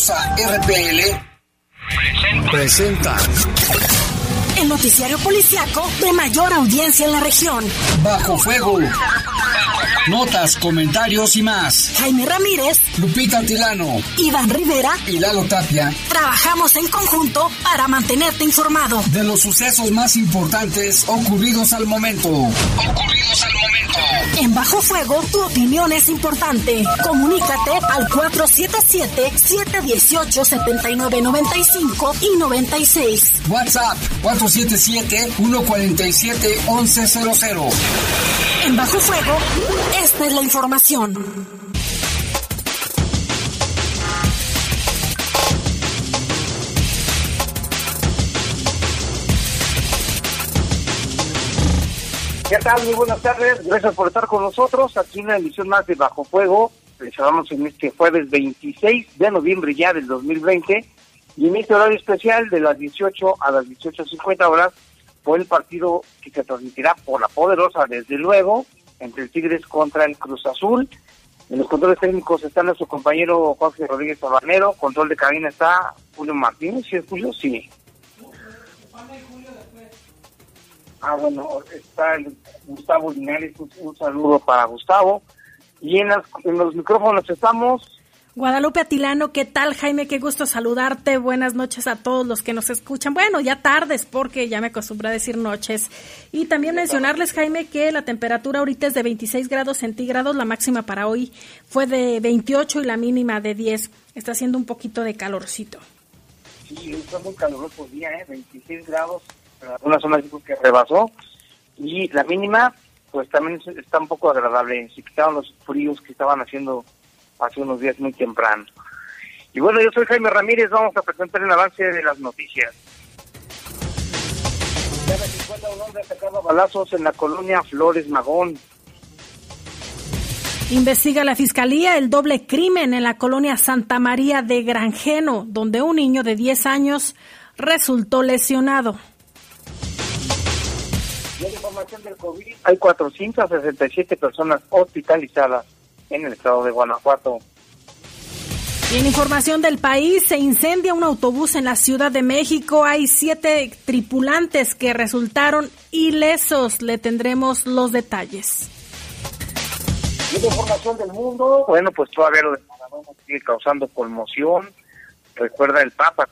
Poderosa RPL presenta el noticiario policiaco de mayor audiencia en la región. Bajo fuego. Notas, comentarios y más. Jaime Ramírez, Lupita Tilano, Iván Rivera y Lalo Tapia. Trabajamos en conjunto para mantenerte informado de los sucesos más importantes ocurridos al momento. Ocurridos al momento. En Bajo Fuego, tu opinión es importante. Comunícate al 477-718-7995 y 96. WhatsApp 477-147-1100. En Bajo Fuego, esta es la información. ¿Qué tal? Muy buenas tardes. Gracias por estar con nosotros aquí en una emisión más de Bajo Fuego. Hablamos en este jueves 26 de noviembre ya del 2020 y en este horario especial de las 18 a las 18.50 horas por el partido que se transmitirá por la poderosa, desde luego, entre el Tigres contra el Cruz Azul. En los controles técnicos está nuestro compañero Jorge Rodríguez Sabanero, control de cabina está Julio Martínez, ¿sí es Julio? Sí. Ah, bueno, está el Gustavo Linares, un, saludo para Gustavo. Y en, en los micrófonos estamos Guadalupe Atilano, ¿qué tal Jaime? Qué gusto saludarte. Buenas noches a todos los que nos escuchan. Bueno, ya tardes porque ya me acostumbré a decir noches. Y también mencionarles, Jaime, que la temperatura ahorita es de 26 grados centígrados. La máxima para hoy fue de 28 y la mínima de 10. Está haciendo un poquito de calorcito. Sí, está muy caluroso día, ¿eh? 26 grados una zona que rebasó y la mínima pues también está un poco agradable, se quitaron los fríos que estaban haciendo hace unos días muy temprano. Y bueno, yo soy Jaime Ramírez, vamos a presentar el avance de las noticias. un hombre atacado balazos en la colonia Flores Magón. Investiga la Fiscalía el doble crimen en la colonia Santa María de Granjeno, donde un niño de 10 años resultó lesionado información del COVID, hay 467 personas hospitalizadas en el estado de Guanajuato. Y en información del país, se incendia un autobús en la Ciudad de México. Hay siete tripulantes que resultaron ilesos. Le tendremos los detalles. Y en información del mundo, bueno, pues todavía lo de Maradona sigue causando conmoción. Recuerda el Papa,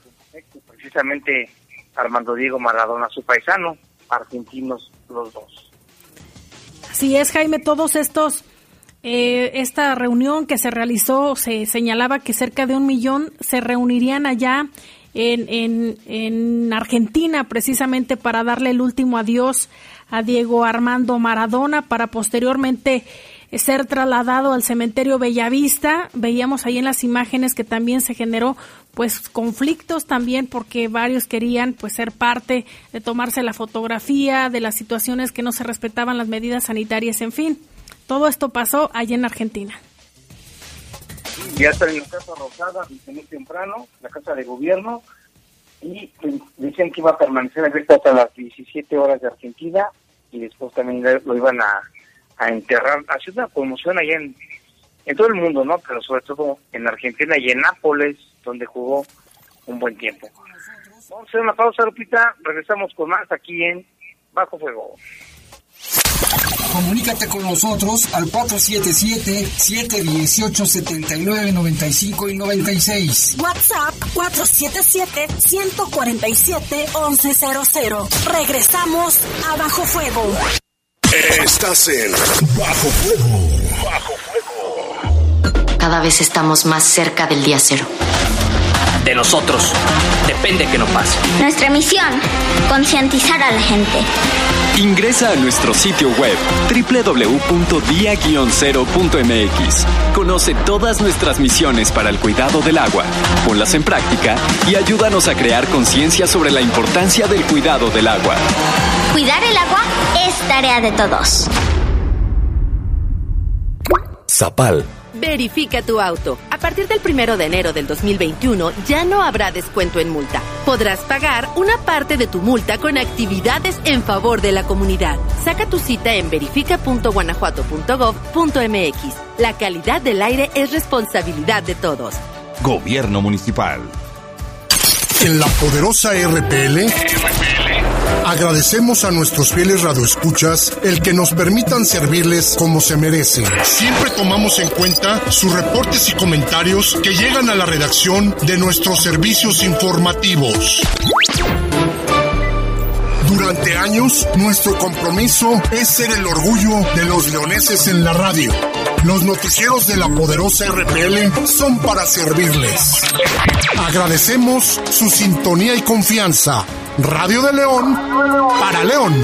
precisamente Armando Diego Maradona, su paisano, argentinos los dos. Así es, Jaime, todos estos, eh, esta reunión que se realizó, se señalaba que cerca de un millón se reunirían allá en, en, en Argentina precisamente para darle el último adiós a Diego Armando Maradona para posteriormente ser trasladado al cementerio Bellavista. Veíamos ahí en las imágenes que también se generó pues conflictos también porque varios querían pues ser parte de tomarse la fotografía de las situaciones que no se respetaban las medidas sanitarias, en fin. Todo esto pasó allí en Argentina. Ya está en la Casa Rosada, muy temprano, la Casa de Gobierno, y decían que iba a permanecer abierta hasta las 17 horas de Argentina y después también lo iban a a enterrar, hacer una conmoción allá en, en todo el mundo, ¿no? Pero sobre todo en Argentina y en Nápoles, donde jugó un buen tiempo. Vamos a hacer una pausa, Lupita. Regresamos con más aquí en Bajo Fuego. Comunícate con nosotros al 477-718-7995 y 96. WhatsApp 477-147-1100. Regresamos a Bajo Fuego. Estás en Bajo Fuego. Bajo Fuego. Cada vez estamos más cerca del día cero. De nosotros depende que no pase. Nuestra misión, concientizar a la gente. Ingresa a nuestro sitio web www.dia-0.mx. Conoce todas nuestras misiones para el cuidado del agua, ponlas en práctica y ayúdanos a crear conciencia sobre la importancia del cuidado del agua. Cuidar el agua es tarea de todos. Zapal. Verifica tu auto. A partir del primero de enero del 2021 ya no habrá descuento en multa. Podrás pagar una parte de tu multa con actividades en favor de la comunidad. Saca tu cita en verifica.guanajuato.gov.mx. La calidad del aire es responsabilidad de todos. Gobierno Municipal. En la poderosa RPL, agradecemos a nuestros fieles radioescuchas el que nos permitan servirles como se merecen. Siempre tomamos en cuenta sus reportes y comentarios que llegan a la redacción de nuestros servicios informativos. Durante años, nuestro compromiso es ser el orgullo de los leoneses en la radio. Los noticieros de la poderosa RPL son para servirles. Agradecemos su sintonía y confianza. Radio de León para León.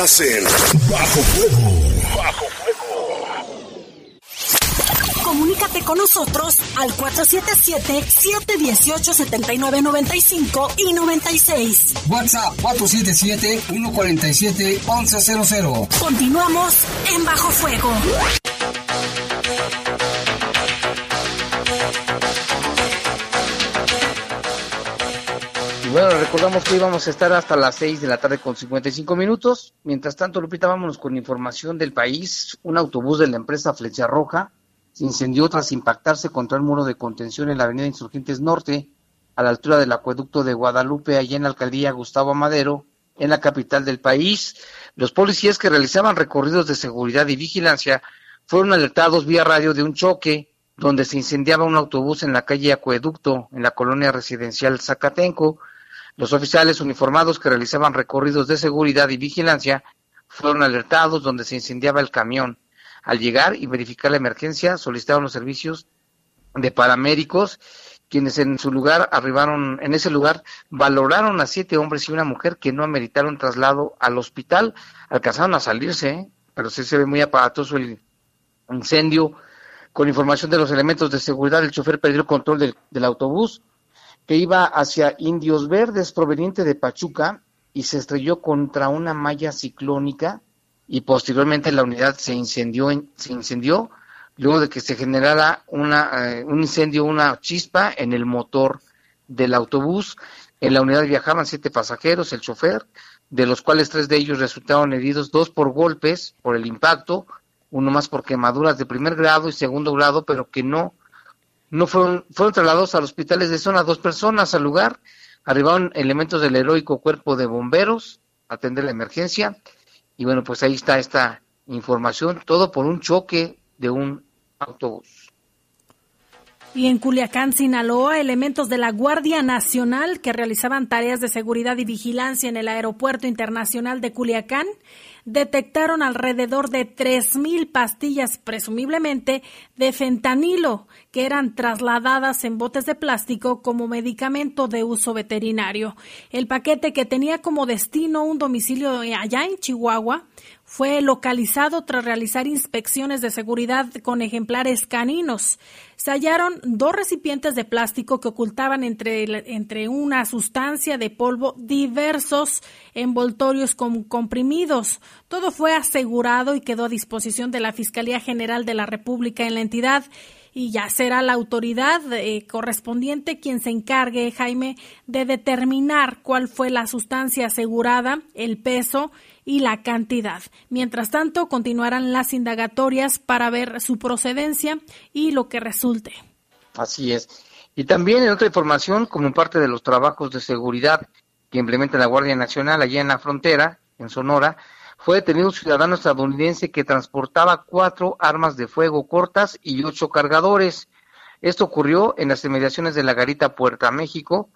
Estás en Bajo Fuego. Bajo Fuego. Comunícate con nosotros al 477-718-7995 y 96. WhatsApp 477-147-1100. Continuamos en Bajo Fuego. Recordamos que íbamos a estar hasta las 6 de la tarde con 55 minutos. Mientras tanto, Lupita, vámonos con información del país. Un autobús de la empresa Flecha Roja se incendió tras impactarse contra el muro de contención en la avenida Insurgentes Norte, a la altura del acueducto de Guadalupe, allá en la alcaldía Gustavo Amadero, en la capital del país. Los policías que realizaban recorridos de seguridad y vigilancia fueron alertados vía radio de un choque donde se incendiaba un autobús en la calle Acueducto, en la colonia residencial Zacatenco. Los oficiales uniformados que realizaban recorridos de seguridad y vigilancia fueron alertados donde se incendiaba el camión. Al llegar y verificar la emergencia, solicitaron los servicios de paramédicos, quienes en su lugar arribaron, en ese lugar, valoraron a siete hombres y una mujer que no ameritaron traslado al hospital. Alcanzaron a salirse, ¿eh? pero sí se ve muy aparatoso el incendio. Con información de los elementos de seguridad, el chofer perdió el control del, del autobús que iba hacia Indios Verdes proveniente de Pachuca y se estrelló contra una malla ciclónica y posteriormente la unidad se incendió, se incendió luego de que se generara una, eh, un incendio, una chispa en el motor del autobús. En la unidad viajaban siete pasajeros, el chofer, de los cuales tres de ellos resultaron heridos, dos por golpes, por el impacto, uno más por quemaduras de primer grado y segundo grado, pero que no no fueron, fueron trasladados a los hospitales de zona dos personas al lugar. Arribaron elementos del heroico cuerpo de bomberos a atender la emergencia. Y bueno, pues ahí está esta información, todo por un choque de un autobús. Y en Culiacán, Sinaloa, elementos de la Guardia Nacional que realizaban tareas de seguridad y vigilancia en el Aeropuerto Internacional de Culiacán detectaron alrededor de 3.000 pastillas, presumiblemente de fentanilo, que eran trasladadas en botes de plástico como medicamento de uso veterinario. El paquete que tenía como destino un domicilio allá en Chihuahua fue localizado tras realizar inspecciones de seguridad con ejemplares caninos. Se hallaron dos recipientes de plástico que ocultaban entre, entre una sustancia de polvo diversos envoltorios con comprimidos. Todo fue asegurado y quedó a disposición de la Fiscalía General de la República en la entidad y ya será la autoridad eh, correspondiente quien se encargue, Jaime, de determinar cuál fue la sustancia asegurada, el peso y la cantidad. Mientras tanto, continuarán las indagatorias para ver su procedencia y lo que resulte. Así es. Y también en otra información, como parte de los trabajos de seguridad que implementa la Guardia Nacional allá en la frontera, en Sonora, fue detenido un ciudadano estadounidense que transportaba cuatro armas de fuego cortas y ocho cargadores. Esto ocurrió en las inmediaciones de la garita Puerta México,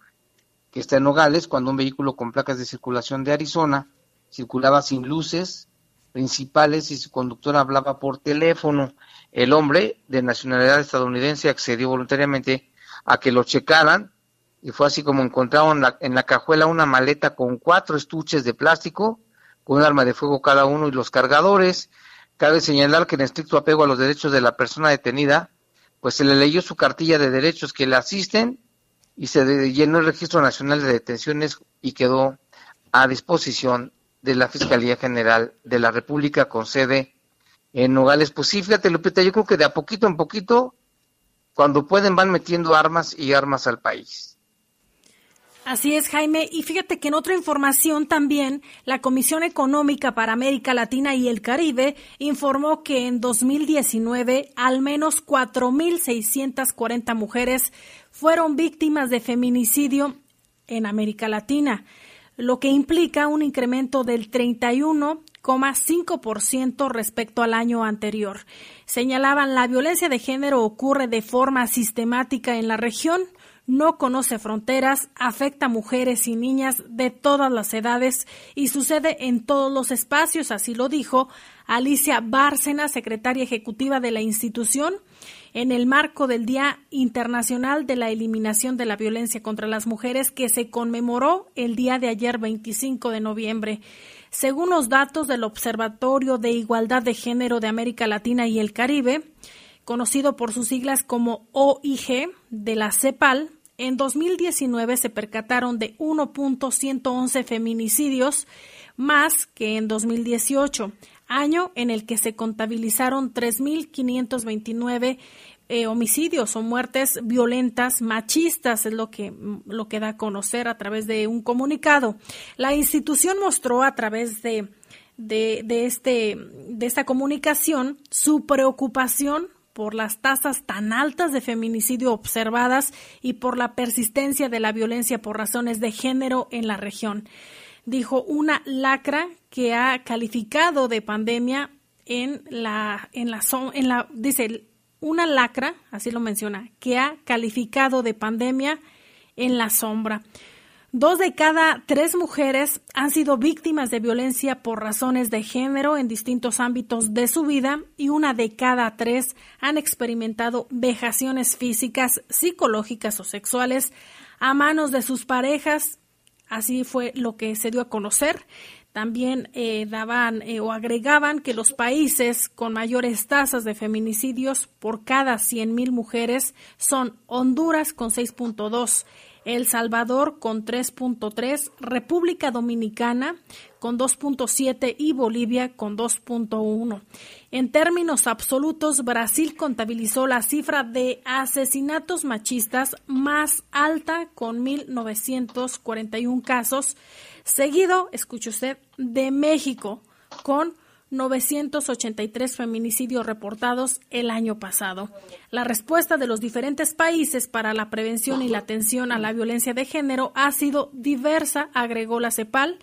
que está en Nogales, cuando un vehículo con placas de circulación de Arizona circulaba sin luces principales y su conductor hablaba por teléfono. El hombre de nacionalidad estadounidense accedió voluntariamente a que lo checaran y fue así como encontraron en la cajuela una maleta con cuatro estuches de plástico con un arma de fuego cada uno y los cargadores. Cabe señalar que en estricto apego a los derechos de la persona detenida, pues se le leyó su cartilla de derechos que le asisten y se llenó el Registro Nacional de Detenciones y quedó a disposición de la Fiscalía General de la República con sede en Nogales. Pues sí, fíjate, Lupita, yo creo que de a poquito en poquito, cuando pueden, van metiendo armas y armas al país. Así es, Jaime. Y fíjate que en otra información también, la Comisión Económica para América Latina y el Caribe informó que en 2019 al menos 4.640 mujeres fueron víctimas de feminicidio en América Latina, lo que implica un incremento del 31,5% respecto al año anterior. Señalaban la violencia de género ocurre de forma sistemática en la región no conoce fronteras, afecta a mujeres y niñas de todas las edades y sucede en todos los espacios, así lo dijo Alicia Bárcena, secretaria ejecutiva de la institución, en el marco del Día Internacional de la Eliminación de la Violencia contra las Mujeres que se conmemoró el día de ayer 25 de noviembre. Según los datos del Observatorio de Igualdad de Género de América Latina y el Caribe, conocido por sus siglas como OIG de la CEPAL, en 2019 se percataron de 1.111 feminicidios más que en 2018, año en el que se contabilizaron 3.529 eh, homicidios o muertes violentas machistas, es lo que, lo que da a conocer a través de un comunicado. La institución mostró a través de, de, este, de esta comunicación su preocupación por las tasas tan altas de feminicidio observadas y por la persistencia de la violencia por razones de género en la región. Dijo una lacra que ha calificado de pandemia en la en la en la dice una lacra, así lo menciona, que ha calificado de pandemia en la sombra. Dos de cada tres mujeres han sido víctimas de violencia por razones de género en distintos ámbitos de su vida y una de cada tres han experimentado vejaciones físicas, psicológicas o sexuales a manos de sus parejas. Así fue lo que se dio a conocer. También eh, daban eh, o agregaban que los países con mayores tasas de feminicidios por cada 100.000 mujeres son Honduras con 6.2, el Salvador con 3.3, República Dominicana con 2.7 y Bolivia con 2.1. En términos absolutos, Brasil contabilizó la cifra de asesinatos machistas más alta con 1.941 casos, seguido, escuche usted, de México con 983 feminicidios reportados el año pasado. La respuesta de los diferentes países para la prevención y la atención a la violencia de género ha sido diversa, agregó la CEPAL,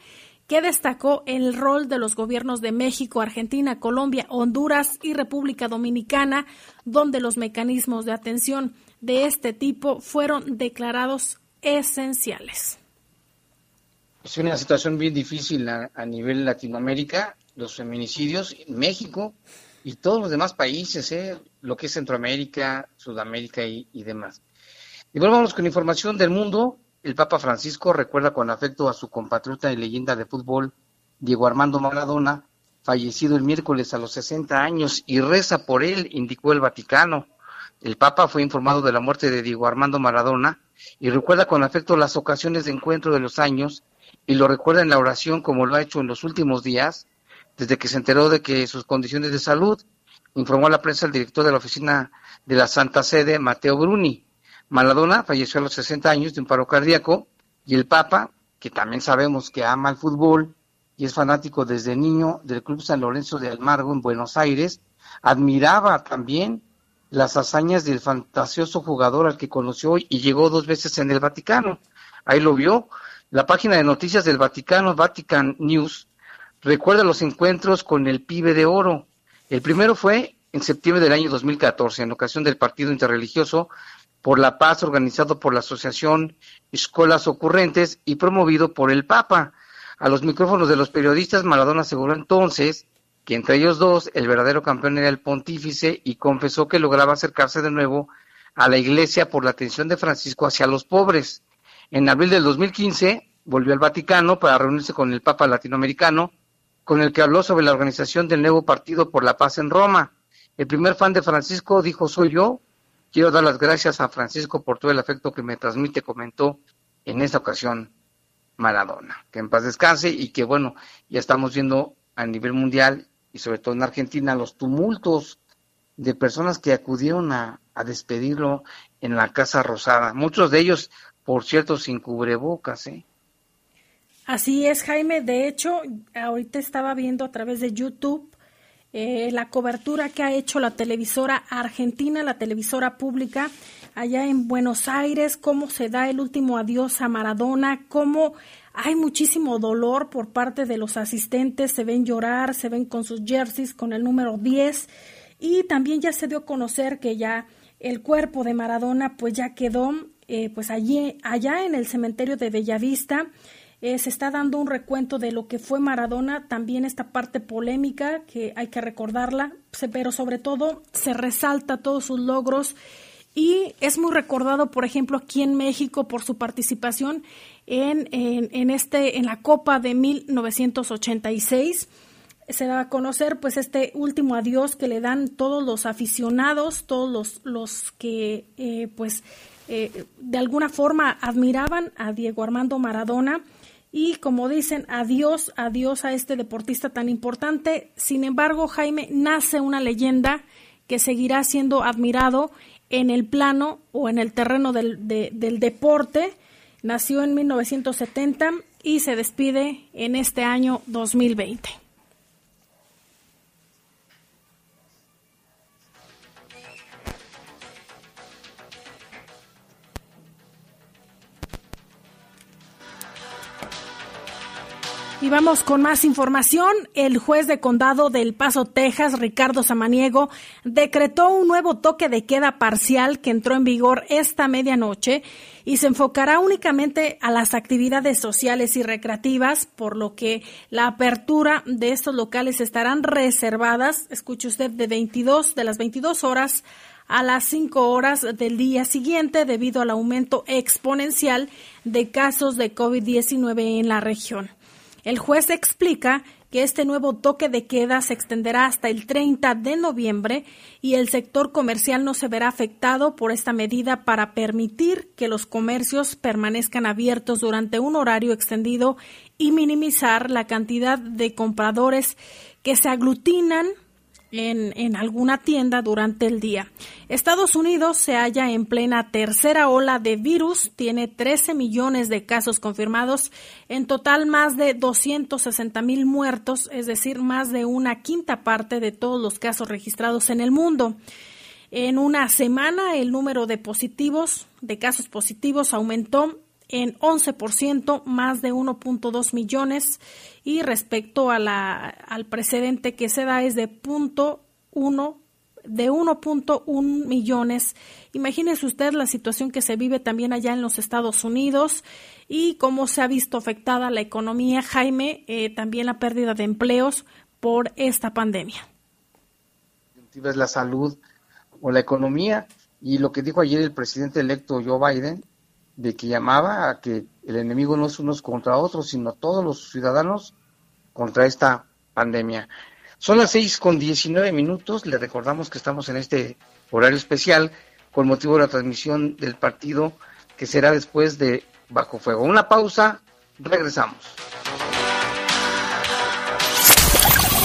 que destacó el rol de los gobiernos de México, Argentina, Colombia, Honduras y República Dominicana, donde los mecanismos de atención de este tipo fueron declarados esenciales. Es una situación bien difícil a, nivel Latinoamérica los feminicidios en México y todos los demás países, ¿eh? lo que es Centroamérica, Sudamérica y, demás. Y volvamos con información del mundo. El Papa Francisco recuerda con afecto a su compatriota y leyenda de fútbol, Diego Armando Maradona, fallecido el miércoles a los 60 años, y reza por él, indicó el Vaticano. El Papa fue informado de la muerte de Diego Armando Maradona y recuerda con afecto las ocasiones de encuentro de los años y lo recuerda en la oración como lo ha hecho en los últimos días desde que se enteró de que sus condiciones de salud, informó a la prensa el director de la oficina de la Santa Sede, Mateo Bruni. Maladona falleció a los 60 años de un paro cardíaco y el Papa, que también sabemos que ama el fútbol y es fanático desde niño del Club San Lorenzo de Almargo en Buenos Aires, admiraba también las hazañas del fantasioso jugador al que conoció y llegó dos veces en el Vaticano. Ahí lo vio. La página de noticias del Vaticano, Vatican News, recuerda los encuentros con el pibe de oro. El primero fue en septiembre del año 2014, en ocasión del Partido Interreligioso por la Paz organizado por la Asociación Escuelas Ocurrentes y promovido por el Papa. A los micrófonos de los periodistas, Maradona aseguró entonces que entre ellos dos el verdadero campeón era el pontífice y confesó que lograba acercarse de nuevo a la iglesia por la atención de Francisco hacia los pobres. En abril del 2015 volvió al Vaticano para reunirse con el Papa latinoamericano con el que habló sobre la organización del nuevo Partido por la Paz en Roma. El primer fan de Francisco dijo, soy yo, Quiero dar las gracias a Francisco por todo el afecto que me transmite, comentó en esta ocasión Maradona. Que en paz descanse y que bueno, ya estamos viendo a nivel mundial y sobre todo en Argentina los tumultos de personas que acudieron a, despedirlo en la Casa Rosada. Muchos de ellos, por cierto, sin cubrebocas, ¿eh? Así es, Jaime. De hecho, ahorita estaba viendo a través de YouTube eh, la cobertura que ha hecho la televisora argentina, la televisora pública, allá en Buenos Aires, cómo se da el último adiós a Maradona, cómo hay muchísimo dolor por parte de los asistentes, se ven llorar, se ven con sus jerseys con el número 10 y también ya se dio a conocer que ya el cuerpo de Maradona pues ya quedó eh, pues allí, allá en el cementerio de Bellavista. Eh, se está dando un recuento de lo que fue Maradona, también esta parte polémica que hay que recordarla, pero sobre todo se resalta todos sus logros y es muy recordado, por ejemplo, aquí en México por su participación en, en, este, en la Copa de 1986 se da a conocer pues este último adiós que le dan todos los aficionados, todos los, los que eh, pues eh, de alguna forma admiraban a Diego Armando Maradona y como dicen, adiós, adiós a este deportista tan importante. Sin embargo, Jaime, nace una leyenda que seguirá siendo admirado en el plano o en el terreno del, del deporte. Nació en 1970 y se despide en este año 2020. Y vamos con más información. El juez de condado del Paso, Texas, Ricardo Samaniego, decretó un nuevo toque de queda parcial que entró en vigor esta medianoche y se enfocará únicamente a las actividades sociales y recreativas, por lo que la apertura de estos locales estarán reservadas, escuche usted, de 22 de las 22 horas a las 5 horas del día siguiente debido al aumento exponencial de casos de COVID-19 en la región. El juez explica que este nuevo toque de queda se extenderá hasta el 30 de noviembre y el sector comercial no se verá afectado por esta medida para permitir que los comercios permanezcan abiertos durante un horario extendido y minimizar la cantidad de compradores que se aglutinan en, en, alguna tienda durante el día. Estados Unidos se halla en plena tercera ola de virus, tiene 13 millones de casos confirmados, en total más de 260 mil muertos, es decir, más de una quinta parte de todos los casos registrados en el mundo. En una semana el número de positivos, de casos positivos, aumentó en 11%, más de 1.2 millones, y respecto a la, al precedente que se da es de punto uno de 1.1 millones. Imagínese usted la situación que se vive también allá en los Estados Unidos y cómo se ha visto afectada la economía, Jaime, eh, también la pérdida de empleos por esta pandemia. La salud o la economía y lo que dijo ayer el presidente electo Joe Biden de que llamaba a que el enemigo no es unos contra otros, sino todos los ciudadanos contra esta pandemia. Son las seis con diecinueve minutos. Le recordamos que estamos en este horario especial con motivo de la transmisión del partido que será después de Bajo Fuego. Una pausa, regresamos.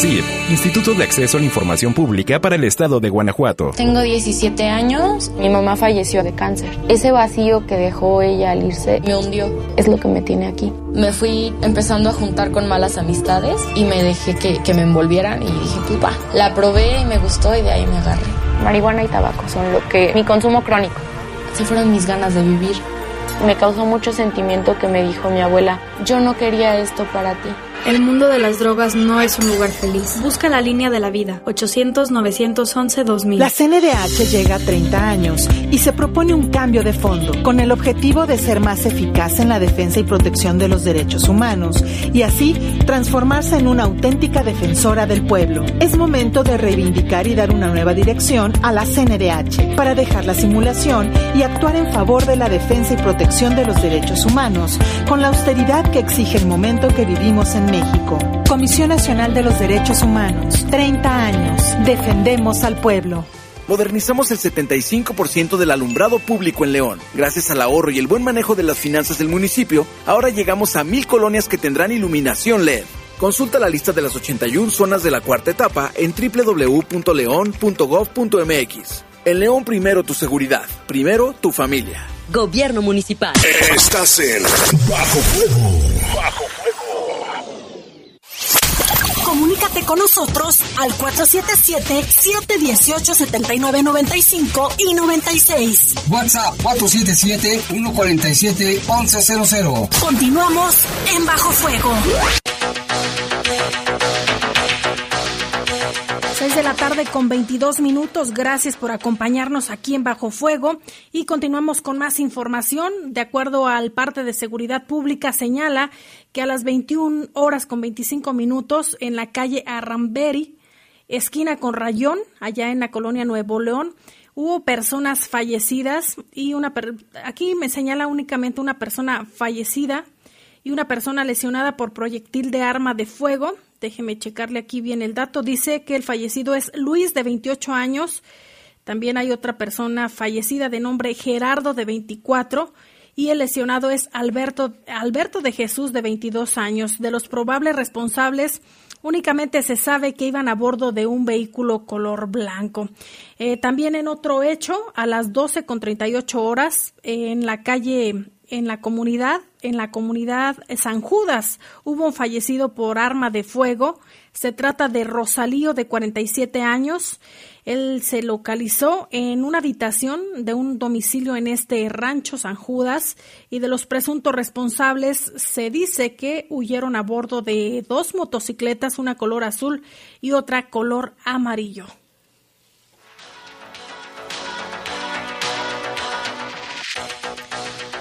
Así Instituto de Acceso a la Información Pública para el Estado de Guanajuato. Tengo 17 años, mi mamá falleció de cáncer. Ese vacío que dejó ella al irse me hundió, es lo que me tiene aquí. Me fui empezando a juntar con malas amistades y me dejé que, que me envolvieran y dije, pues va, la probé y me gustó y de ahí me agarré. Marihuana y tabaco son lo que mi consumo crónico. Se fueron mis ganas de vivir. Me causó mucho sentimiento que me dijo mi abuela, yo no quería esto para ti. El mundo de las drogas no es un lugar feliz. Busca la línea de la vida, 800-911-2000. La CNDH llega a 30 años y se propone un cambio de fondo, con el objetivo de ser más eficaz en la defensa y protección de los derechos humanos y así transformarse en una auténtica defensora del pueblo. Es momento de reivindicar y dar una nueva dirección a la CNDH para dejar la simulación y actuar en favor de la defensa y protección de los derechos humanos, con la austeridad que exige el momento que vivimos en México. Comisión Nacional de los Derechos Humanos. 30 años. Defendemos al pueblo. Modernizamos el 75% del alumbrado público en León. Gracias al ahorro y el buen manejo de las finanzas del municipio, ahora llegamos a mil colonias que tendrán iluminación LED. Consulta la lista de las 81 zonas de la cuarta etapa en www.león.gov.mx. En León primero tu seguridad, primero tu familia. Gobierno Municipal. Estás en Bajo Fuego. Bajo Comunícate con nosotros al 477-718-7995 y 96. WhatsApp 477-147-1100. Continuamos en Bajo Fuego. 6 de la tarde con 22 minutos. Gracias por acompañarnos aquí en Bajo Fuego y continuamos con más información. De acuerdo al parte de seguridad pública señala que a las 21 horas con 25 minutos en la calle Arramberi, esquina con Rayón, allá en la colonia Nuevo León, hubo personas fallecidas y una aquí me señala únicamente una persona fallecida y una persona lesionada por proyectil de arma de fuego déjeme checarle aquí bien el dato, dice que el fallecido es Luis de 28 años, también hay otra persona fallecida de nombre Gerardo de 24 y el lesionado es Alberto, Alberto de Jesús de 22 años. De los probables responsables, únicamente se sabe que iban a bordo de un vehículo color blanco. Eh, también en otro hecho, a las 12 con 38 horas, en la calle en la comunidad, en la comunidad San Judas, hubo un fallecido por arma de fuego. Se trata de Rosalío de 47 años. Él se localizó en una habitación de un domicilio en este rancho San Judas y de los presuntos responsables se dice que huyeron a bordo de dos motocicletas, una color azul y otra color amarillo.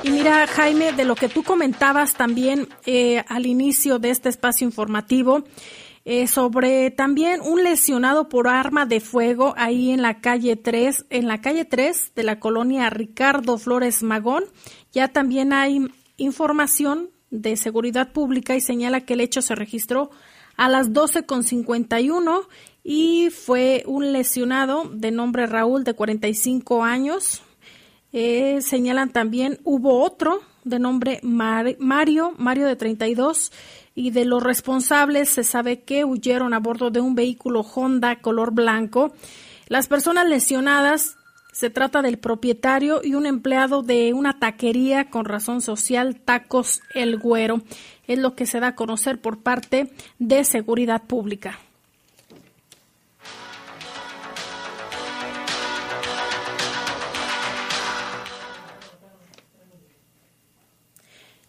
Y mira, Jaime, de lo que tú comentabas también eh, al inicio de este espacio informativo, eh, sobre también un lesionado por arma de fuego ahí en la calle 3, en la calle 3 de la colonia Ricardo Flores Magón. Ya también hay información de seguridad pública y señala que el hecho se registró a las 12.51 y fue un lesionado de nombre Raúl de 45 años, eh, señalan también, hubo otro de nombre Mario, Mario de 32, y de los responsables se sabe que huyeron a bordo de un vehículo Honda color blanco. Las personas lesionadas se trata del propietario y un empleado de una taquería con razón social Tacos El Güero. Es lo que se da a conocer por parte de Seguridad Pública.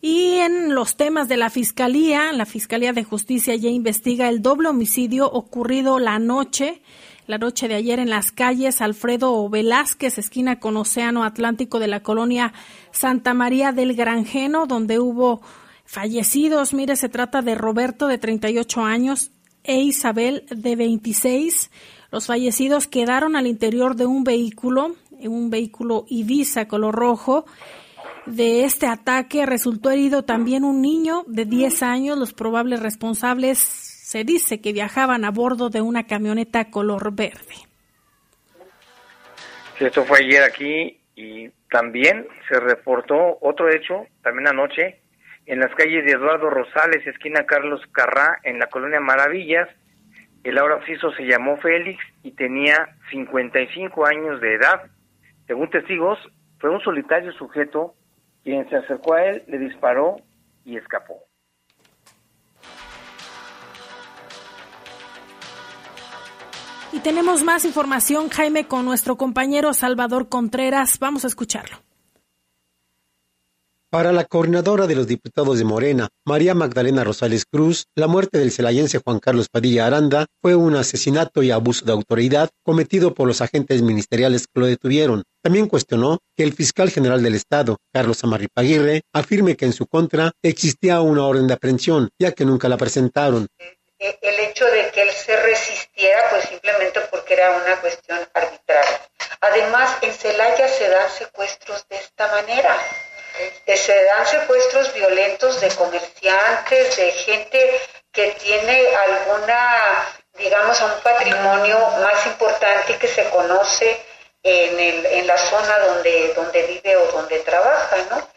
Y en los temas de la Fiscalía, la Fiscalía de Justicia ya investiga el doble homicidio ocurrido la noche, la noche de ayer en las calles Alfredo Velázquez, esquina con Océano Atlántico de la colonia Santa María del Granjeno, donde hubo fallecidos. Mire, se trata de Roberto de 38 años e Isabel de 26. Los fallecidos quedaron al interior de un vehículo, un vehículo Ibiza color rojo de este ataque resultó herido también un niño de 10 años. Los probables responsables se dice que viajaban a bordo de una camioneta color verde. esto fue ayer aquí y también se reportó otro hecho, también anoche, en las calles de Eduardo Rosales, esquina Carlos Carrá, en la colonia Maravillas. El ahora oficio se llamó Félix y tenía 55 años de edad. Según testigos, fue un solitario sujeto quien se acercó a él le disparó y escapó. Y tenemos más información, Jaime, con nuestro compañero Salvador Contreras. Vamos a escucharlo. Para la coordinadora de los diputados de Morena, María Magdalena Rosales Cruz, la muerte del celayense Juan Carlos Padilla Aranda fue un asesinato y abuso de autoridad cometido por los agentes ministeriales que lo detuvieron. También cuestionó que el fiscal general del Estado, Carlos Amarripaguirre, afirme que en su contra existía una orden de aprehensión, ya que nunca la presentaron. El hecho de que él se resistiera, pues simplemente porque era una cuestión arbitraria. Además, en Celaya se dan secuestros de esta manera se dan secuestros violentos de comerciantes, de gente que tiene alguna, digamos, un patrimonio más importante que se conoce en, el, en la zona donde, donde vive o donde trabaja, ¿no?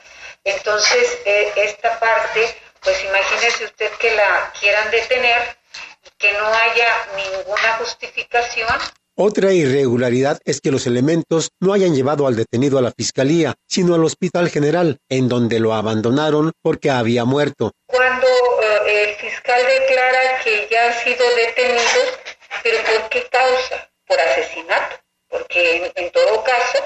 Entonces, eh, esta parte, pues imagínese usted que la quieran detener y que no haya ninguna justificación, otra irregularidad es que los elementos no hayan llevado al detenido a la fiscalía, sino al hospital general, en donde lo abandonaron porque había muerto. Cuando eh, el fiscal declara que ya ha sido detenido, pero ¿por qué causa? Por asesinato, porque en, todo caso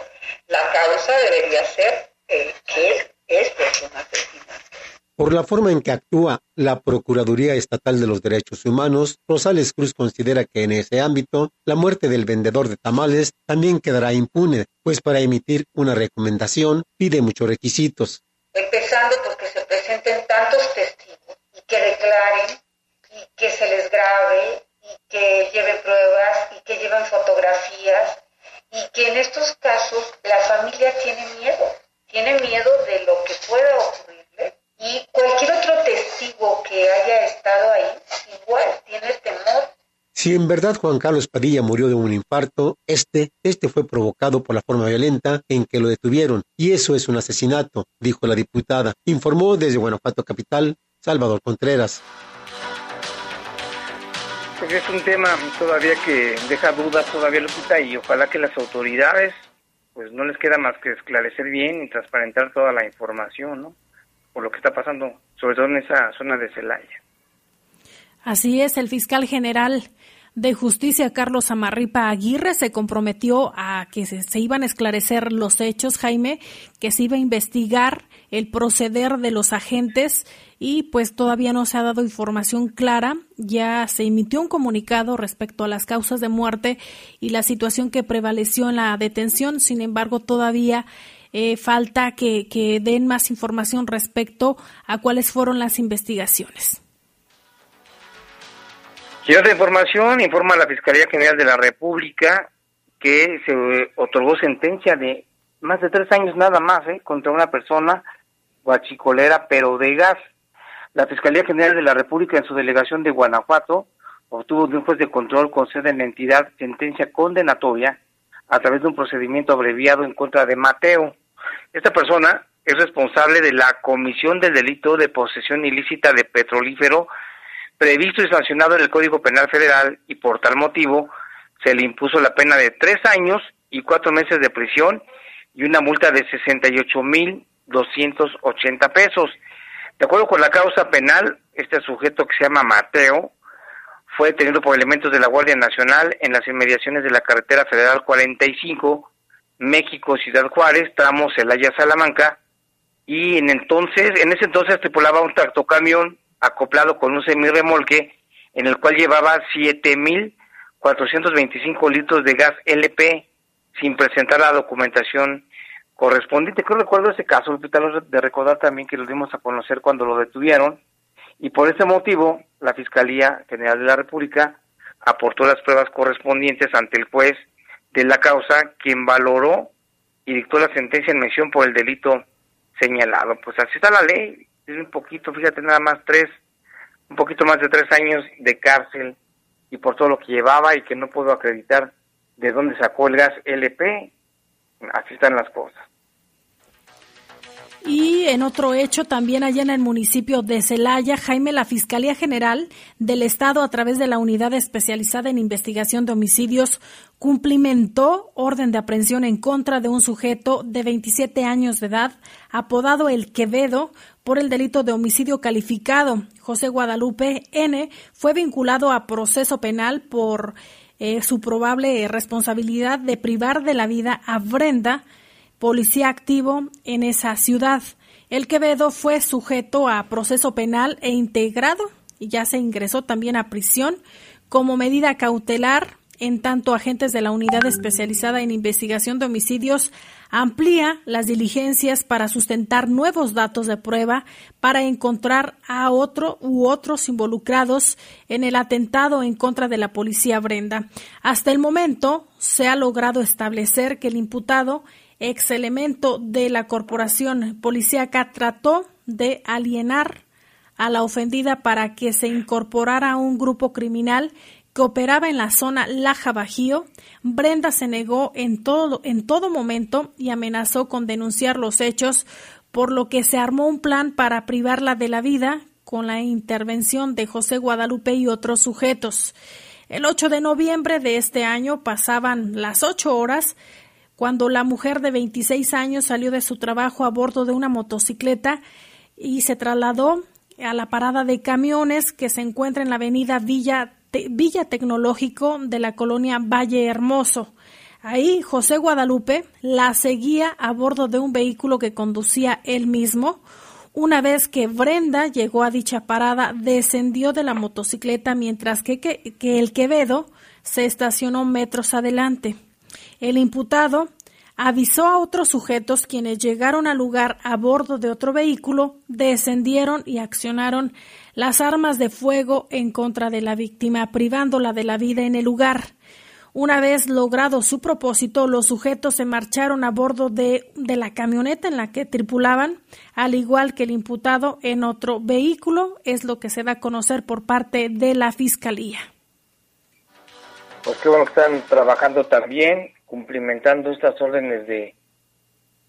la causa debería ser el que es un asesinato. Por la forma en que actúa la Procuraduría Estatal de los Derechos Humanos, Rosales Cruz considera que en ese ámbito la muerte del vendedor de tamales también quedará impune, pues para emitir una recomendación pide muchos requisitos. Empezando porque se presenten tantos testigos y que declaren y que se les grabe y que lleven pruebas y que lleven fotografías y que en estos casos la familia tiene miedo, tiene miedo de lo que pueda ocurrir y cualquier otro testigo que haya estado ahí, igual tiene temor. Si en verdad Juan Carlos Padilla murió de un infarto, este, este fue provocado por la forma violenta en que lo detuvieron, y eso es un asesinato, dijo la diputada. Informó desde Guanajuato Capital, Salvador Contreras. Pues es un tema todavía que deja dudas todavía Lupita y ojalá que las autoridades pues no les queda más que esclarecer bien y transparentar toda la información, ¿no? Lo que está pasando, sobre todo en esa zona de Celaya. Así es, el fiscal general de Justicia, Carlos Amarripa Aguirre, se comprometió a que se, se, iban a esclarecer los hechos, Jaime, que se iba a investigar el proceder de los agentes y pues todavía no se ha dado información clara. Ya se emitió un comunicado respecto a las causas de muerte y la situación que prevaleció en la detención. Sin embargo, todavía eh, falta que, den más información respecto a cuáles fueron las investigaciones. Y otra información, informa la Fiscalía General de la República que se otorgó sentencia de más de tres años nada más ¿eh? contra una persona guachicolera, pero de gas. La Fiscalía General de la República en su delegación de Guanajuato obtuvo de un juez de control con sede en la entidad sentencia condenatoria a través de un procedimiento abreviado en contra de Mateo. Esta persona es responsable de la comisión del delito de posesión ilícita de petrolífero previsto y sancionado en el Código Penal Federal y por tal motivo se le impuso la pena de tres años y cuatro meses de prisión y una multa de 68 mil 280 pesos. De acuerdo con la causa penal, este sujeto que se llama Mateo fue detenido por elementos de la Guardia Nacional en las inmediaciones de la carretera federal 45, México, Ciudad Juárez, tramo Celaya, Salamanca, y en entonces, en ese entonces tripulaba un tractocamión acoplado con un semirremolque en el cual llevaba 7.425 litros de gas LP sin presentar la documentación correspondiente. Creo recuerdo ese caso, de recordar también que lo dimos a conocer cuando lo detuvieron y por ese motivo la Fiscalía General de la República aportó las pruebas correspondientes ante el juez de la causa, quien valoró y dictó la sentencia en mención por el delito señalado. Pues así está la ley, es un poquito, fíjate, nada más tres, un poquito más de tres años de cárcel y por todo lo que llevaba y que no puedo acreditar de dónde sacó el gas LP. Así están las cosas. Y en otro hecho, también allá en el municipio de Celaya, Jaime, la Fiscalía General del Estado, a través de la Unidad Especializada en Investigación de Homicidios, cumplimentó orden de aprehensión en contra de un sujeto de 27 años de edad, apodado El Quevedo, por el delito de homicidio calificado. José Guadalupe N. fue vinculado a proceso penal por eh, su probable responsabilidad de privar de la vida a Brenda, policía activo en esa ciudad. El Quevedo fue sujeto a proceso penal e integrado y ya se ingresó también a prisión como medida cautelar en tanto, agentes de la Unidad Especializada en Investigación de Homicidios amplía las diligencias para sustentar nuevos datos de prueba para encontrar a otro u otros involucrados en el atentado en contra de la policía Brenda. Hasta el momento se ha logrado establecer que el imputado, ex elemento de la corporación policíaca, trató de alienar a la ofendida para que se incorporara a un grupo criminal que operaba en la zona Laja Bajío, Brenda se negó en todo, en todo momento y amenazó con denunciar los hechos, por lo que se armó un plan para privarla de la vida con la intervención de José Guadalupe y otros sujetos. El 8 de noviembre de este año pasaban las ocho horas cuando la mujer de 26 años salió de su trabajo a bordo de una motocicleta y se trasladó a la parada de camiones que se encuentra en la avenida Villa Villa Tecnológico de la colonia Valle Hermoso. Ahí José Guadalupe la seguía a bordo de un vehículo que conducía él mismo. Una vez que Brenda llegó a dicha parada, descendió de la motocicleta mientras que, que, que el Quevedo se estacionó metros adelante. El imputado avisó a otros sujetos quienes llegaron al lugar a bordo de otro vehículo, descendieron y accionaron las armas de fuego en contra de la víctima, privándola de la vida en el lugar. Una vez logrado su propósito, los sujetos se marcharon a bordo de, la camioneta en la que tripulaban, al igual que el imputado en otro vehículo, es lo que se da a conocer por parte de la Fiscalía. Pues qué bueno que están trabajando también, cumplimentando estas órdenes de,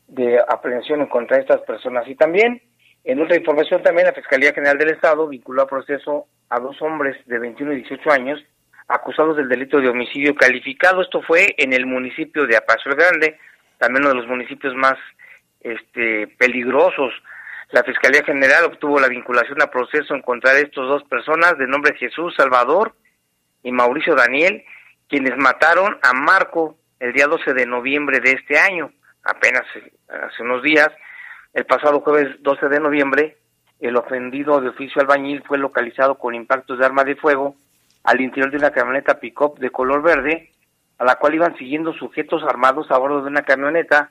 de aprehensión contra estas personas. Y también en otra información también, la Fiscalía General del Estado vinculó a proceso a dos hombres de 21 y 18 años acusados del delito de homicidio calificado. Esto fue en el municipio de Apacio Grande, también uno de los municipios más este, peligrosos. La Fiscalía General obtuvo la vinculación a proceso en contra de estos dos personas de nombre Jesús Salvador y Mauricio Daniel, quienes mataron a Marco el día 12 de noviembre de este año, apenas hace unos días, el pasado jueves 12 de noviembre, el ofendido de oficio albañil fue localizado con impactos de arma de fuego al interior de una camioneta pick-up de color verde, a la cual iban siguiendo sujetos armados a bordo de una camioneta,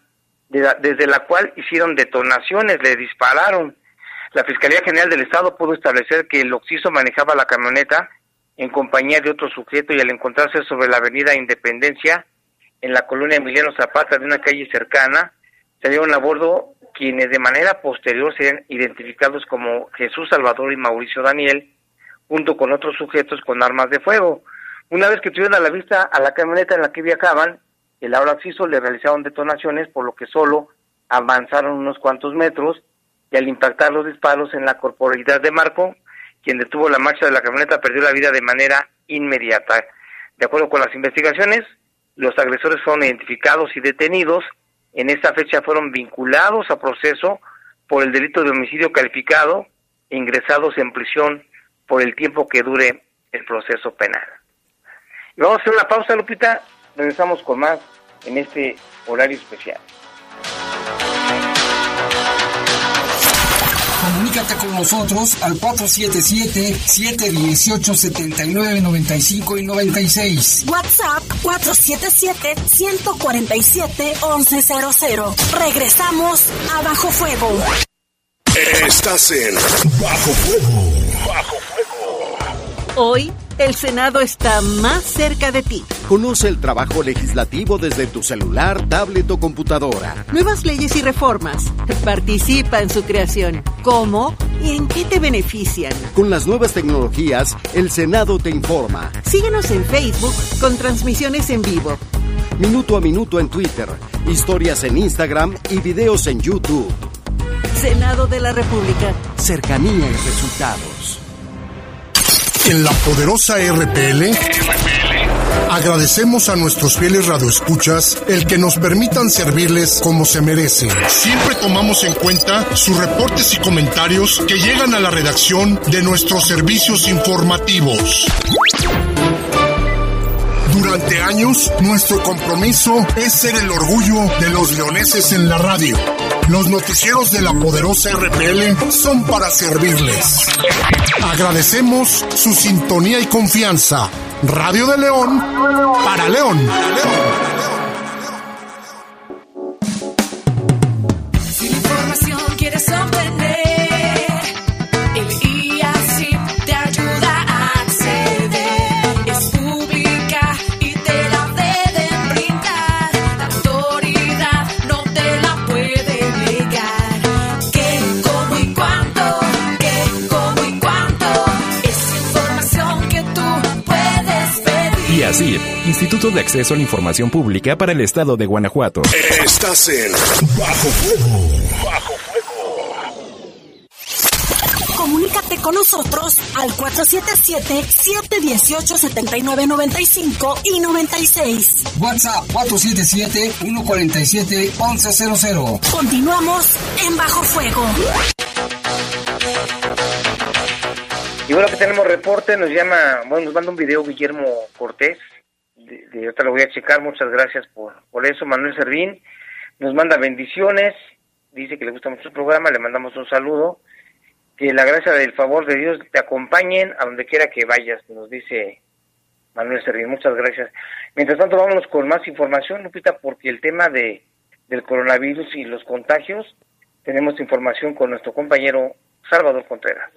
desde la cual hicieron detonaciones, le dispararon. La Fiscalía General del Estado pudo establecer que el occiso manejaba la camioneta en compañía de otro sujeto y al encontrarse sobre la avenida Independencia, en la colonia Emiliano Zapata de una calle cercana, salieron a bordo quienes de manera posterior serían identificados como Jesús Salvador y Mauricio Daniel, junto con otros sujetos con armas de fuego. Una vez que tuvieron a la vista a la camioneta en la que viajaban, el ahora CISO le realizaron detonaciones, por lo que solo avanzaron unos cuantos metros y al impactar los disparos en la corporalidad de Marco, quien detuvo la marcha de la camioneta perdió la vida de manera inmediata. De acuerdo con las investigaciones, los agresores fueron identificados y detenidos en esta fecha fueron vinculados a proceso por el delito de homicidio calificado e ingresados en prisión por el tiempo que dure el proceso penal. Vamos a hacer una pausa, Lupita. Regresamos con más en este horario especial. Comunícate con nosotros al 477-718-7995 y 96. WhatsApp 477-147-1100. Regresamos a Bajo Fuego. Estás en Bajo Fuego. Bajo Fuego. Hoy el Senado está más cerca de ti. Conoce el trabajo legislativo desde tu celular, tablet o computadora. Nuevas leyes y reformas. Participa en su creación. ¿Cómo y en qué te benefician? Con las nuevas tecnologías, el Senado te informa. Síguenos en Facebook con transmisiones en vivo. Minuto a minuto en Twitter, historias en Instagram y videos en YouTube. Senado de la República. Cercanía y resultados. En la poderosa RPL, agradecemos a nuestros fieles radioescuchas el que nos permitan servirles como se merecen. Siempre tomamos en cuenta sus reportes y comentarios que llegan a la redacción de nuestros servicios informativos. Durante años, nuestro compromiso es ser el orgullo de los leoneses en la radio. Los noticieros de la poderosa RPL son para servirles. Agradecemos su sintonía y confianza. Radio de León para León. así, Instituto de Acceso a la Información Pública para el Estado de Guanajuato. Estás en Bajo Fuego. Bajo Fuego. Comunícate con nosotros al 477-718-7995 y 96. WhatsApp 477-147-1100. Continuamos en Bajo Fuego. Y bueno, que tenemos reporte, nos llama, bueno, nos manda un video Guillermo Cortés, de, de ahorita lo voy a checar, muchas gracias por, por eso, Manuel Servín, nos manda bendiciones, dice que le gusta mucho el programa, le mandamos un saludo, que la gracia del favor de Dios te acompañen a donde quiera que vayas, nos dice Manuel Servín, muchas gracias. Mientras tanto, vámonos con más información, Lupita, porque el tema de del coronavirus y los contagios, tenemos información con nuestro compañero Salvador Contreras.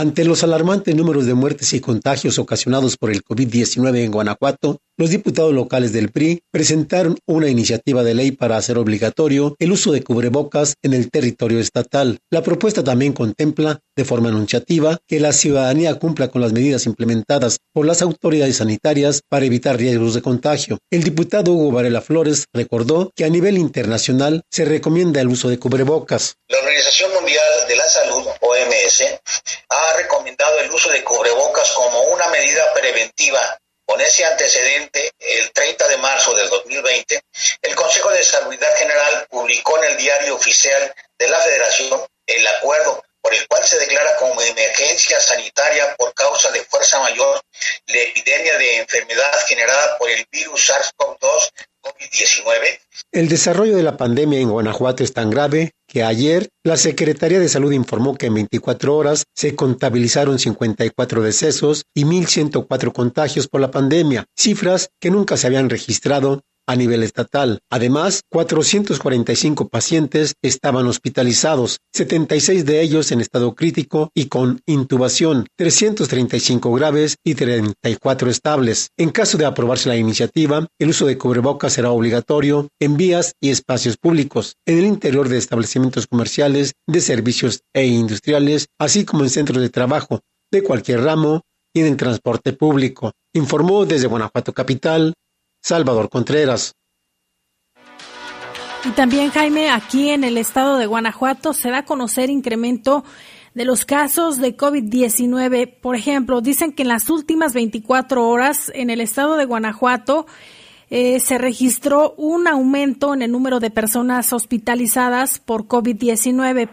Ante los alarmantes números de muertes y contagios ocasionados por el COVID-19 en Guanajuato, los diputados locales del PRI presentaron una iniciativa de ley para hacer obligatorio el uso de cubrebocas en el territorio estatal. La propuesta también contempla, de forma anunciativa, que la ciudadanía cumpla con las medidas implementadas por las autoridades sanitarias para evitar riesgos de contagio. El diputado Hugo Varela Flores recordó que a nivel internacional se recomienda el uso de cubrebocas. La Organización Mundial de la Salud, OMS, ha recomendado el uso de cubrebocas como una medida preventiva con ese antecedente, el 30 de marzo del 2020, el Consejo de Salud General publicó en el diario oficial de la Federación el acuerdo por el cual se declara como emergencia sanitaria por causa de fuerza mayor la epidemia de enfermedad generada por el virus SARS-CoV-2 COVID-19. El desarrollo de la pandemia en Guanajuato es tan grave que ayer la Secretaría de Salud informó que en 24 horas se contabilizaron 54 decesos y 1.104 contagios por la pandemia, cifras que nunca se habían registrado a nivel estatal. Además, 445 pacientes estaban hospitalizados, 76 de ellos en estado crítico y con intubación, 335 graves y 34 estables. En caso de aprobarse la iniciativa, el uso de cubrebocas será obligatorio en vías y espacios públicos, en el interior de establecimientos comerciales, de servicios e industriales, así como en centros de trabajo de cualquier ramo y en el transporte público. Informó desde Guanajuato Capital Salvador Contreras. Y también, Jaime, aquí en el estado de Guanajuato se da a conocer incremento de los casos de COVID-19. Por ejemplo, dicen que en las últimas 24 horas en el estado de Guanajuato eh, se registró un aumento en el número de personas hospitalizadas por COVID-19.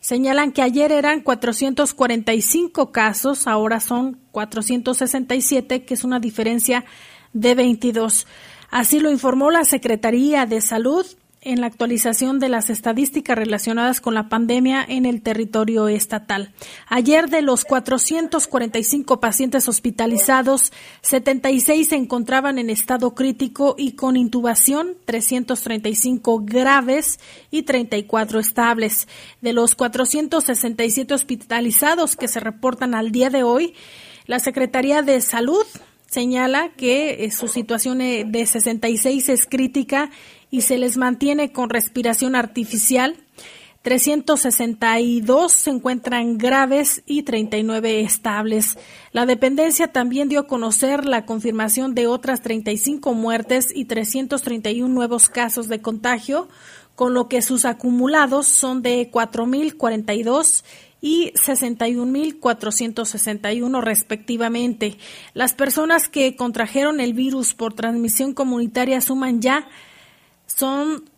Señalan que ayer eran 445 casos, ahora son 467, que es una diferencia de 22. Así lo informó la Secretaría de Salud en la actualización de las estadísticas relacionadas con la pandemia en el territorio estatal. Ayer de los 445 pacientes hospitalizados, 76 se encontraban en estado crítico y con intubación, 335 graves y 34 estables. De los 467 hospitalizados que se reportan al día de hoy, la Secretaría de Salud señala que eh, su situación eh, de 66 es crítica y se les mantiene con respiración artificial. 362 se encuentran graves y 39 estables. La dependencia también dio a conocer la confirmación de otras 35 muertes y 331 nuevos casos de contagio, con lo que sus acumulados son de 4.042 y 61.461 respectivamente. Las personas que contrajeron el virus por transmisión comunitaria suman ya son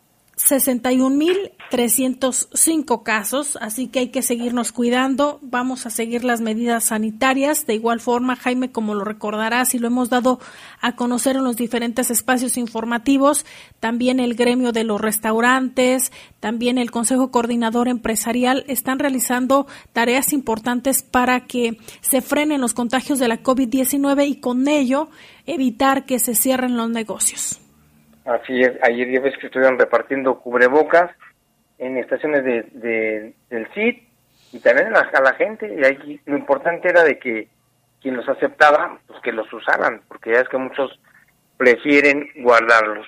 61.305 casos, así que hay que seguirnos cuidando, vamos a seguir las medidas sanitarias. De igual forma, Jaime, como lo recordarás y lo hemos dado a conocer en los diferentes espacios informativos, también el gremio de los restaurantes, también el Consejo Coordinador Empresarial están realizando tareas importantes para que se frenen los contagios de la COVID-19 y con ello evitar que se cierren los negocios. Así es, ayer ya ves que estuvieron repartiendo cubrebocas en estaciones de, del CID y también a la, gente. Y ahí lo importante era de que quien los aceptaba, pues que los usaran, porque ya es que muchos prefieren guardarlos.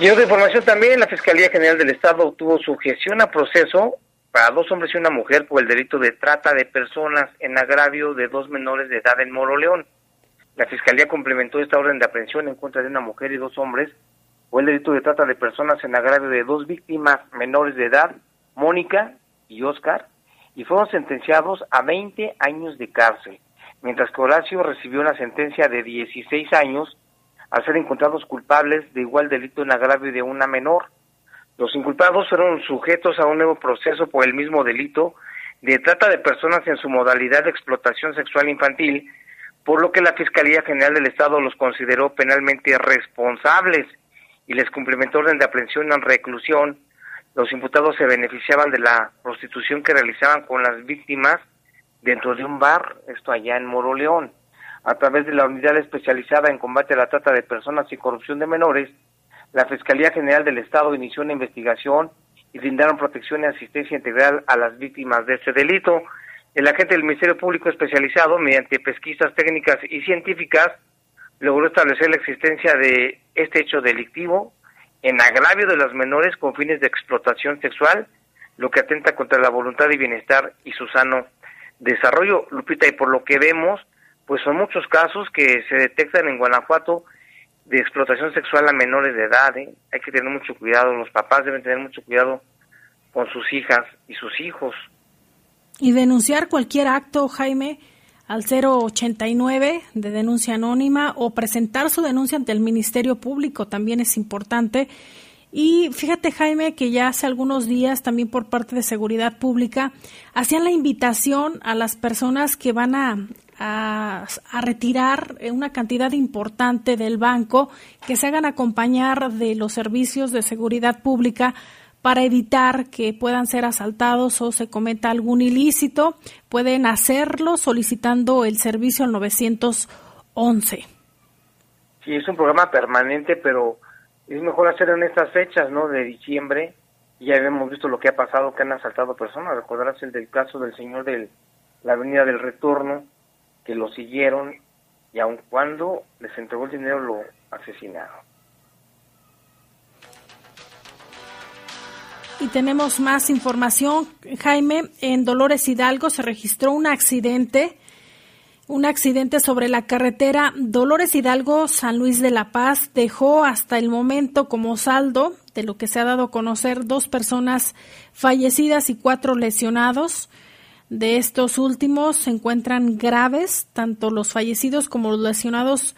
Y otra información también, la Fiscalía General del Estado obtuvo sujeción a proceso para dos hombres y una mujer por el delito de trata de personas en agravio de dos menores de edad en Moroleón. La Fiscalía complementó esta orden de aprehensión en contra de una mujer y dos hombres por el delito de trata de personas en agravio de dos víctimas menores de edad, Mónica y Oscar, y fueron sentenciados a 20 años de cárcel, mientras que Horacio recibió una sentencia de 16 años al ser encontrados culpables de igual delito en agravio de una menor. Los inculpados fueron sujetos a un nuevo proceso por el mismo delito de trata de personas en su modalidad de explotación sexual infantil por lo que la Fiscalía General del Estado los consideró penalmente responsables y les cumplimentó orden de aprehensión en reclusión. Los imputados se beneficiaban de la prostitución que realizaban con las víctimas dentro de un bar, esto allá en Moroleón. A través de la unidad especializada en combate a la trata de personas y corrupción de menores, la Fiscalía General del Estado inició una investigación y brindaron protección y asistencia integral a las víctimas de este delito. El agente del Ministerio Público especializado, mediante pesquisas técnicas y científicas, logró establecer la existencia de este hecho delictivo en agravio de las menores con fines de explotación sexual, lo que atenta contra la voluntad y bienestar y su sano desarrollo. Lupita, y por lo que vemos, pues son muchos casos que se detectan en Guanajuato de explotación sexual a menores de edad. ¿eh? Hay que tener mucho cuidado, los papás deben tener mucho cuidado con sus hijas y sus hijos y denunciar cualquier acto, Jaime, al 089 de denuncia anónima o presentar su denuncia ante el Ministerio Público también es importante. Y fíjate, Jaime, que ya hace algunos días también por parte de Seguridad Pública hacían la invitación a las personas que van a, a, a, retirar una cantidad importante del banco que se hagan acompañar de los servicios de seguridad pública para evitar que puedan ser asaltados o se cometa algún ilícito, pueden hacerlo solicitando el servicio al 911. Sí, es un programa permanente, pero es mejor hacerlo en estas fechas, ¿no? De diciembre. Ya hemos visto lo que ha pasado, que han asaltado personas. Recordarás el del caso del señor de la Avenida del Retorno, que lo siguieron y aun cuando les entregó el dinero lo asesinaron. Y tenemos más información, Jaime. En Dolores Hidalgo se registró un accidente, un accidente sobre la carretera Dolores Hidalgo San Luis de la Paz. Dejó hasta el momento como saldo de lo que se ha dado a conocer dos personas fallecidas y cuatro lesionados. De estos últimos se encuentran graves, tanto los fallecidos como los lesionados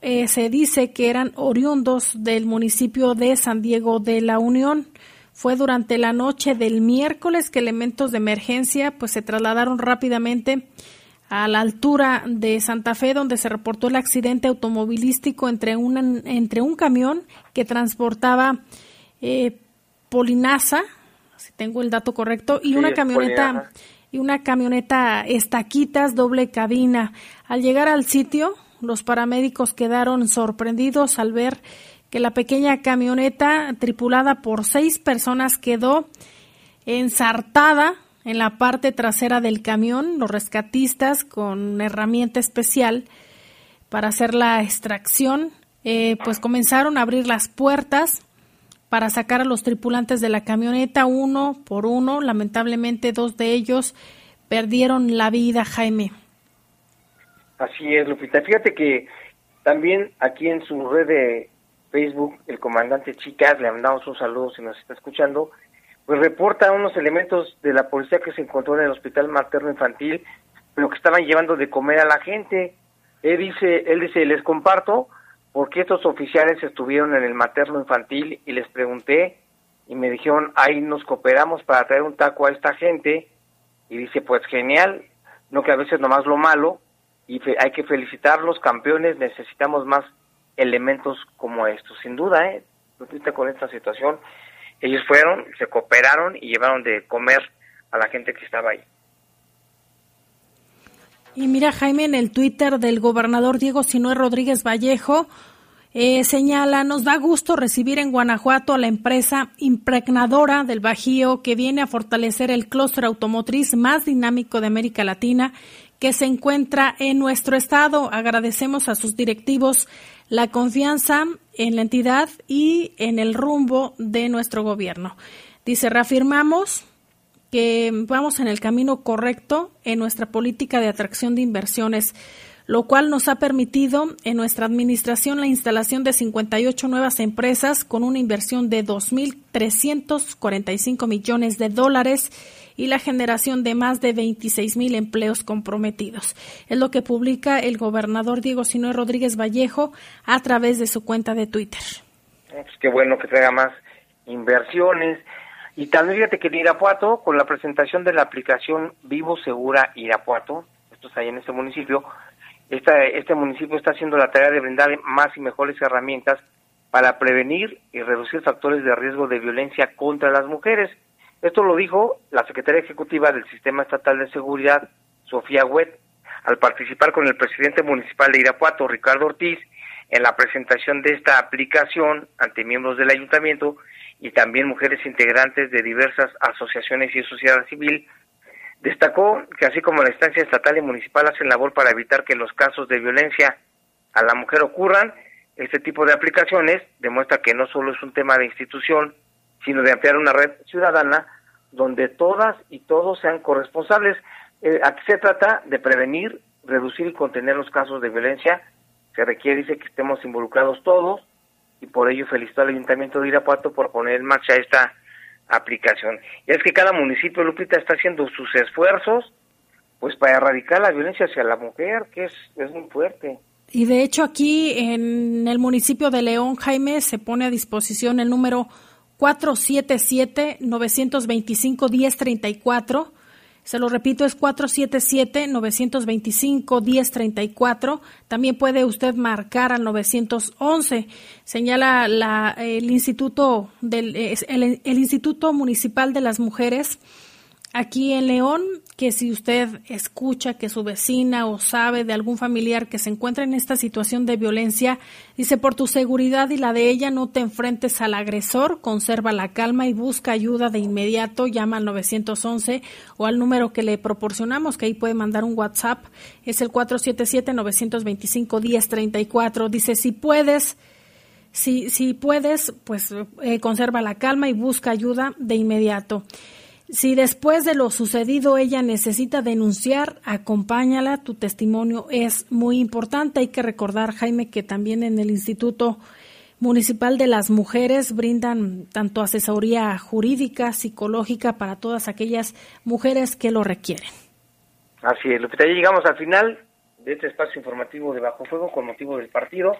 eh, se dice que eran oriundos del municipio de San Diego de la Unión. Fue durante la noche del miércoles que elementos de emergencia pues se trasladaron rápidamente a la altura de Santa Fe donde se reportó el accidente automovilístico entre, entre un camión que transportaba eh, polinaza, si tengo el dato correcto, y una camioneta y una camioneta estaquitas doble cabina. Al llegar al sitio, los paramédicos quedaron sorprendidos al ver que la pequeña camioneta tripulada por seis personas quedó ensartada en la parte trasera del camión. Los rescatistas con herramienta especial para hacer la extracción, eh, pues comenzaron a abrir las puertas para sacar a los tripulantes de la camioneta uno por uno. Lamentablemente dos de ellos perdieron la vida, Jaime. Así es, Lupita. Fíjate que también aquí en su red de Facebook, el comandante Chicas, le mandamos un saludo si nos está escuchando, pues reporta unos elementos de la policía que se encontró en el hospital materno infantil, pero que estaban llevando de comer a la gente. Él dice, él dice, les comparto porque estos oficiales estuvieron en el materno infantil y les pregunté y me dijeron, ahí nos cooperamos para traer un taco a esta gente y dice, pues genial, no que a veces nomás lo malo y hay que felicitarlos, campeones, necesitamos más elementos como estos, sin duda, ¿eh? con esta situación, ellos fueron, se cooperaron y llevaron de comer a la gente que estaba ahí. Y mira, Jaime, en el Twitter del gobernador Diego Sinoé Rodríguez Vallejo, eh, señala, nos da gusto recibir en Guanajuato a la empresa impregnadora del Bajío que viene a fortalecer el clúster automotriz más dinámico de América Latina que se encuentra en nuestro estado. Agradecemos a sus directivos la confianza en la entidad y en el rumbo de nuestro gobierno. Dice, reafirmamos que vamos en el camino correcto en nuestra política de atracción de inversiones, lo cual nos ha permitido en nuestra administración la instalación de 58 nuevas empresas con una inversión de 2.345 millones de dólares y la generación de más de 26 mil empleos comprometidos. Es lo que publica el gobernador Diego Sinoé Rodríguez Vallejo a través de su cuenta de Twitter. Pues qué bueno que traiga más inversiones. Y también fíjate que en Irapuato, con la presentación de la aplicación Vivo Segura Irapuato, esto está ahí en este municipio, esta, este municipio está haciendo la tarea de brindar más y mejores herramientas para prevenir y reducir factores de riesgo de violencia contra las mujeres. Esto lo dijo la secretaria ejecutiva del Sistema Estatal de Seguridad, Sofía Huet, al participar con el presidente municipal de Irapuato, Ricardo Ortiz, en la presentación de esta aplicación ante miembros del ayuntamiento y también mujeres integrantes de diversas asociaciones y sociedad civil, destacó que así como la instancia estatal y municipal hacen labor para evitar que los casos de violencia a la mujer ocurran, este tipo de aplicaciones demuestra que no solo es un tema de institución, sino de ampliar una red ciudadana donde todas y todos sean corresponsables. Eh, aquí se trata de prevenir, reducir y contener los casos de violencia. Se requiere, dice, que estemos involucrados todos, y por ello felicito al Ayuntamiento de Irapuato por poner en marcha esta aplicación. Y es que cada municipio, Lupita, está haciendo sus esfuerzos pues para erradicar la violencia hacia la mujer, que es, es muy fuerte. Y de hecho aquí en el municipio de León, Jaime, se pone a disposición el número 477-925-1034 se lo repito, es 477-925-1034. También puede usted marcar al 911. Señala la, el Instituto del el, el Instituto Municipal de las Mujeres aquí en León que si usted escucha que su vecina o sabe de algún familiar que se encuentra en esta situación de violencia, dice por tu seguridad y la de ella no te enfrentes al agresor, conserva la calma y busca ayuda de inmediato, llama al 911 o al número que le proporcionamos, que ahí puede mandar un WhatsApp, es el 477-925-1034. Dice, si puedes, si, si puedes, pues eh, conserva la calma y busca ayuda de inmediato. Si después de lo sucedido ella necesita denunciar, acompáñala. Tu testimonio es muy importante. Hay que recordar, Jaime, que también en el Instituto Municipal de las Mujeres brindan tanto asesoría jurídica, psicológica para todas aquellas mujeres que lo requieren. Así es, Lupita. Ya llegamos al final de este espacio informativo de Bajo Fuego con motivo del partido.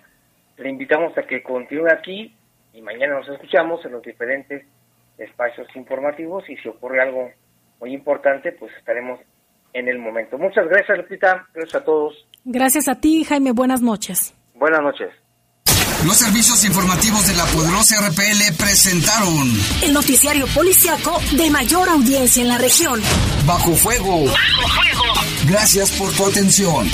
Le invitamos a que continúe aquí y mañana nos escuchamos en los diferentes espacios informativos y si ocurre algo muy importante, pues estaremos en el momento. Muchas gracias, Lupita. Gracias a todos. Gracias a ti, Jaime. Buenas noches. Buenas noches. Los servicios informativos de la poderosa RPL presentaron el noticiario policiaco de mayor audiencia en la región. Bajo fuego. Bajo fuego. Gracias por tu atención.